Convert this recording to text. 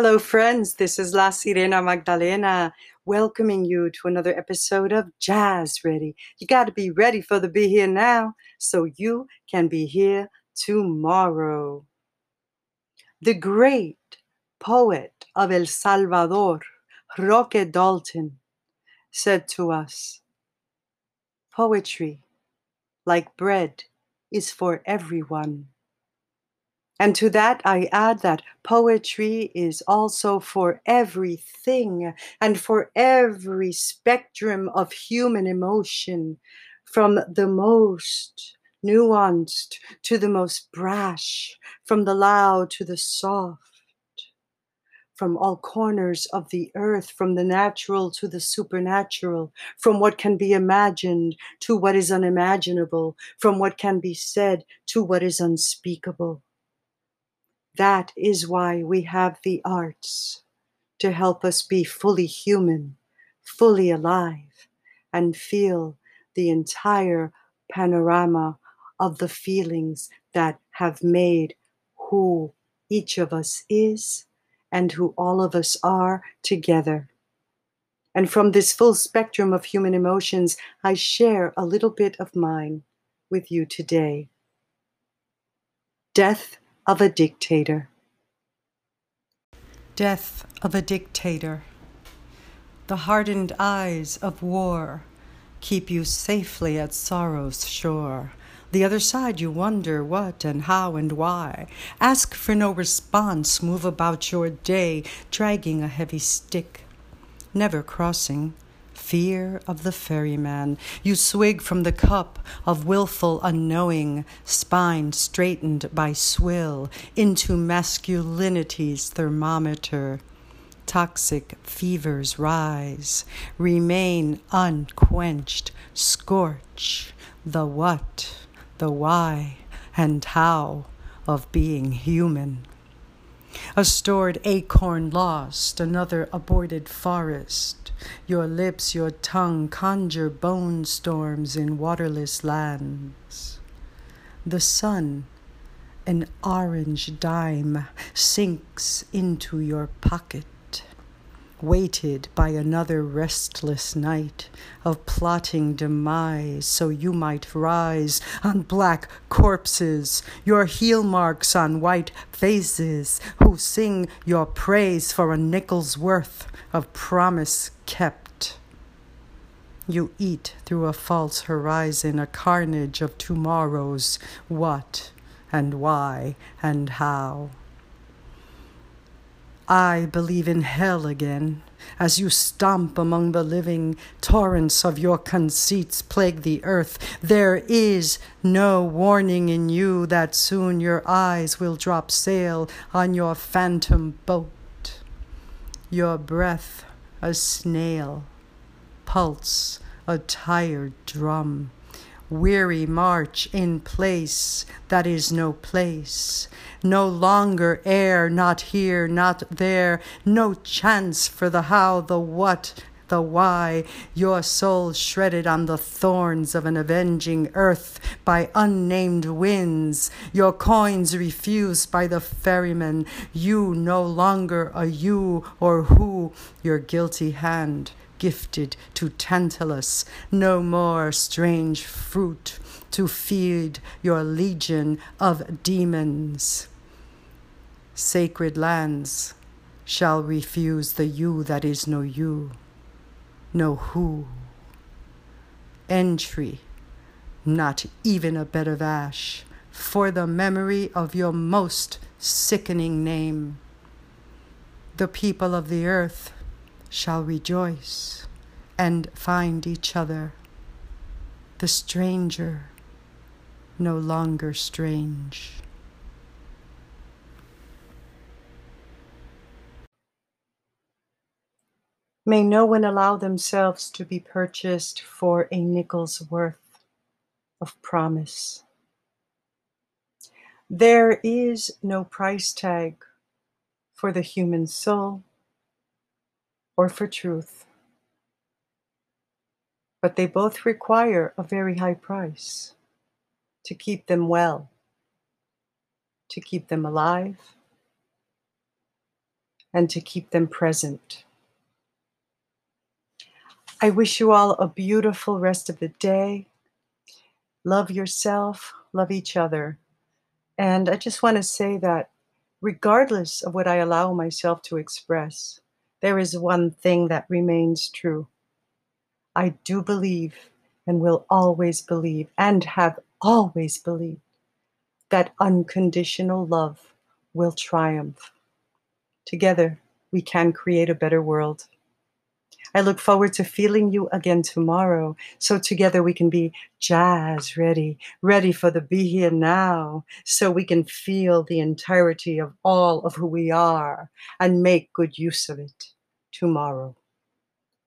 Hello, friends. This is La Sirena Magdalena welcoming you to another episode of Jazz Ready. You got to be ready for the Be Here Now so you can be here tomorrow. The great poet of El Salvador, Roque Dalton, said to us Poetry, like bread, is for everyone. And to that, I add that poetry is also for everything and for every spectrum of human emotion, from the most nuanced to the most brash, from the loud to the soft, from all corners of the earth, from the natural to the supernatural, from what can be imagined to what is unimaginable, from what can be said to what is unspeakable. That is why we have the arts to help us be fully human, fully alive, and feel the entire panorama of the feelings that have made who each of us is and who all of us are together. And from this full spectrum of human emotions, I share a little bit of mine with you today. Death of a dictator. Death of a dictator. The hardened eyes of war keep you safely at sorrow's shore. The other side you wonder what and how and why. Ask for no response, move about your day, dragging a heavy stick, never crossing fear of the ferryman. You swig from the cup of wilful unknowing, spine straightened by swill into masculinity's thermometer. Toxic fevers rise, remain unquenched, scorch the what, the why, and how of being human. A stored acorn lost, another aborted forest your lips, your tongue conjure bone storms in waterless lands. The sun, an orange dime, sinks into your pocket weighted by another restless night of plotting demise, so you might rise on black corpses, your heel marks on white faces, who sing your praise for a nickel's worth of promise kept. You eat through a false horizon, a carnage of tomorrows, what and why and how. I believe in hell again. As you stomp among the living, torrents of your conceits plague the earth. There is no warning in you that soon your eyes will drop sail on your phantom boat. Your breath a snail, pulse a tired drum weary march in place that is no place, no longer air, not here, not there, no chance for the how, the what, the why, your soul shredded on the thorns of an avenging earth by unnamed winds, your coins refused by the ferryman, you no longer a you or who, your guilty hand gifted to Tantalus, no more strange fruit to feed your legion of demons. Sacred lands shall refuse the you that is no you, no who. Entry, not even a bed of ash, for the memory of your most sickening name. The people of the earth shall rejoice and find each other. The stranger no longer strange. May no one allow themselves to be purchased for a nickel's worth of promise. There is no price tag for the human soul or for truth. But they both require a very high price to keep them well, to keep them alive, and to keep them present. I wish you all a beautiful rest of the day. Love yourself, love each other. And I just want to say that regardless of what I allow myself to express, there is one thing that remains true. I do believe and will always believe and have always believed that unconditional love will triumph. Together, we can create a better world. I look forward to feeling you again tomorrow so together we can be jazz ready, ready for the be here now, so we can feel the entirety of all of who we are and make good use of it tomorrow.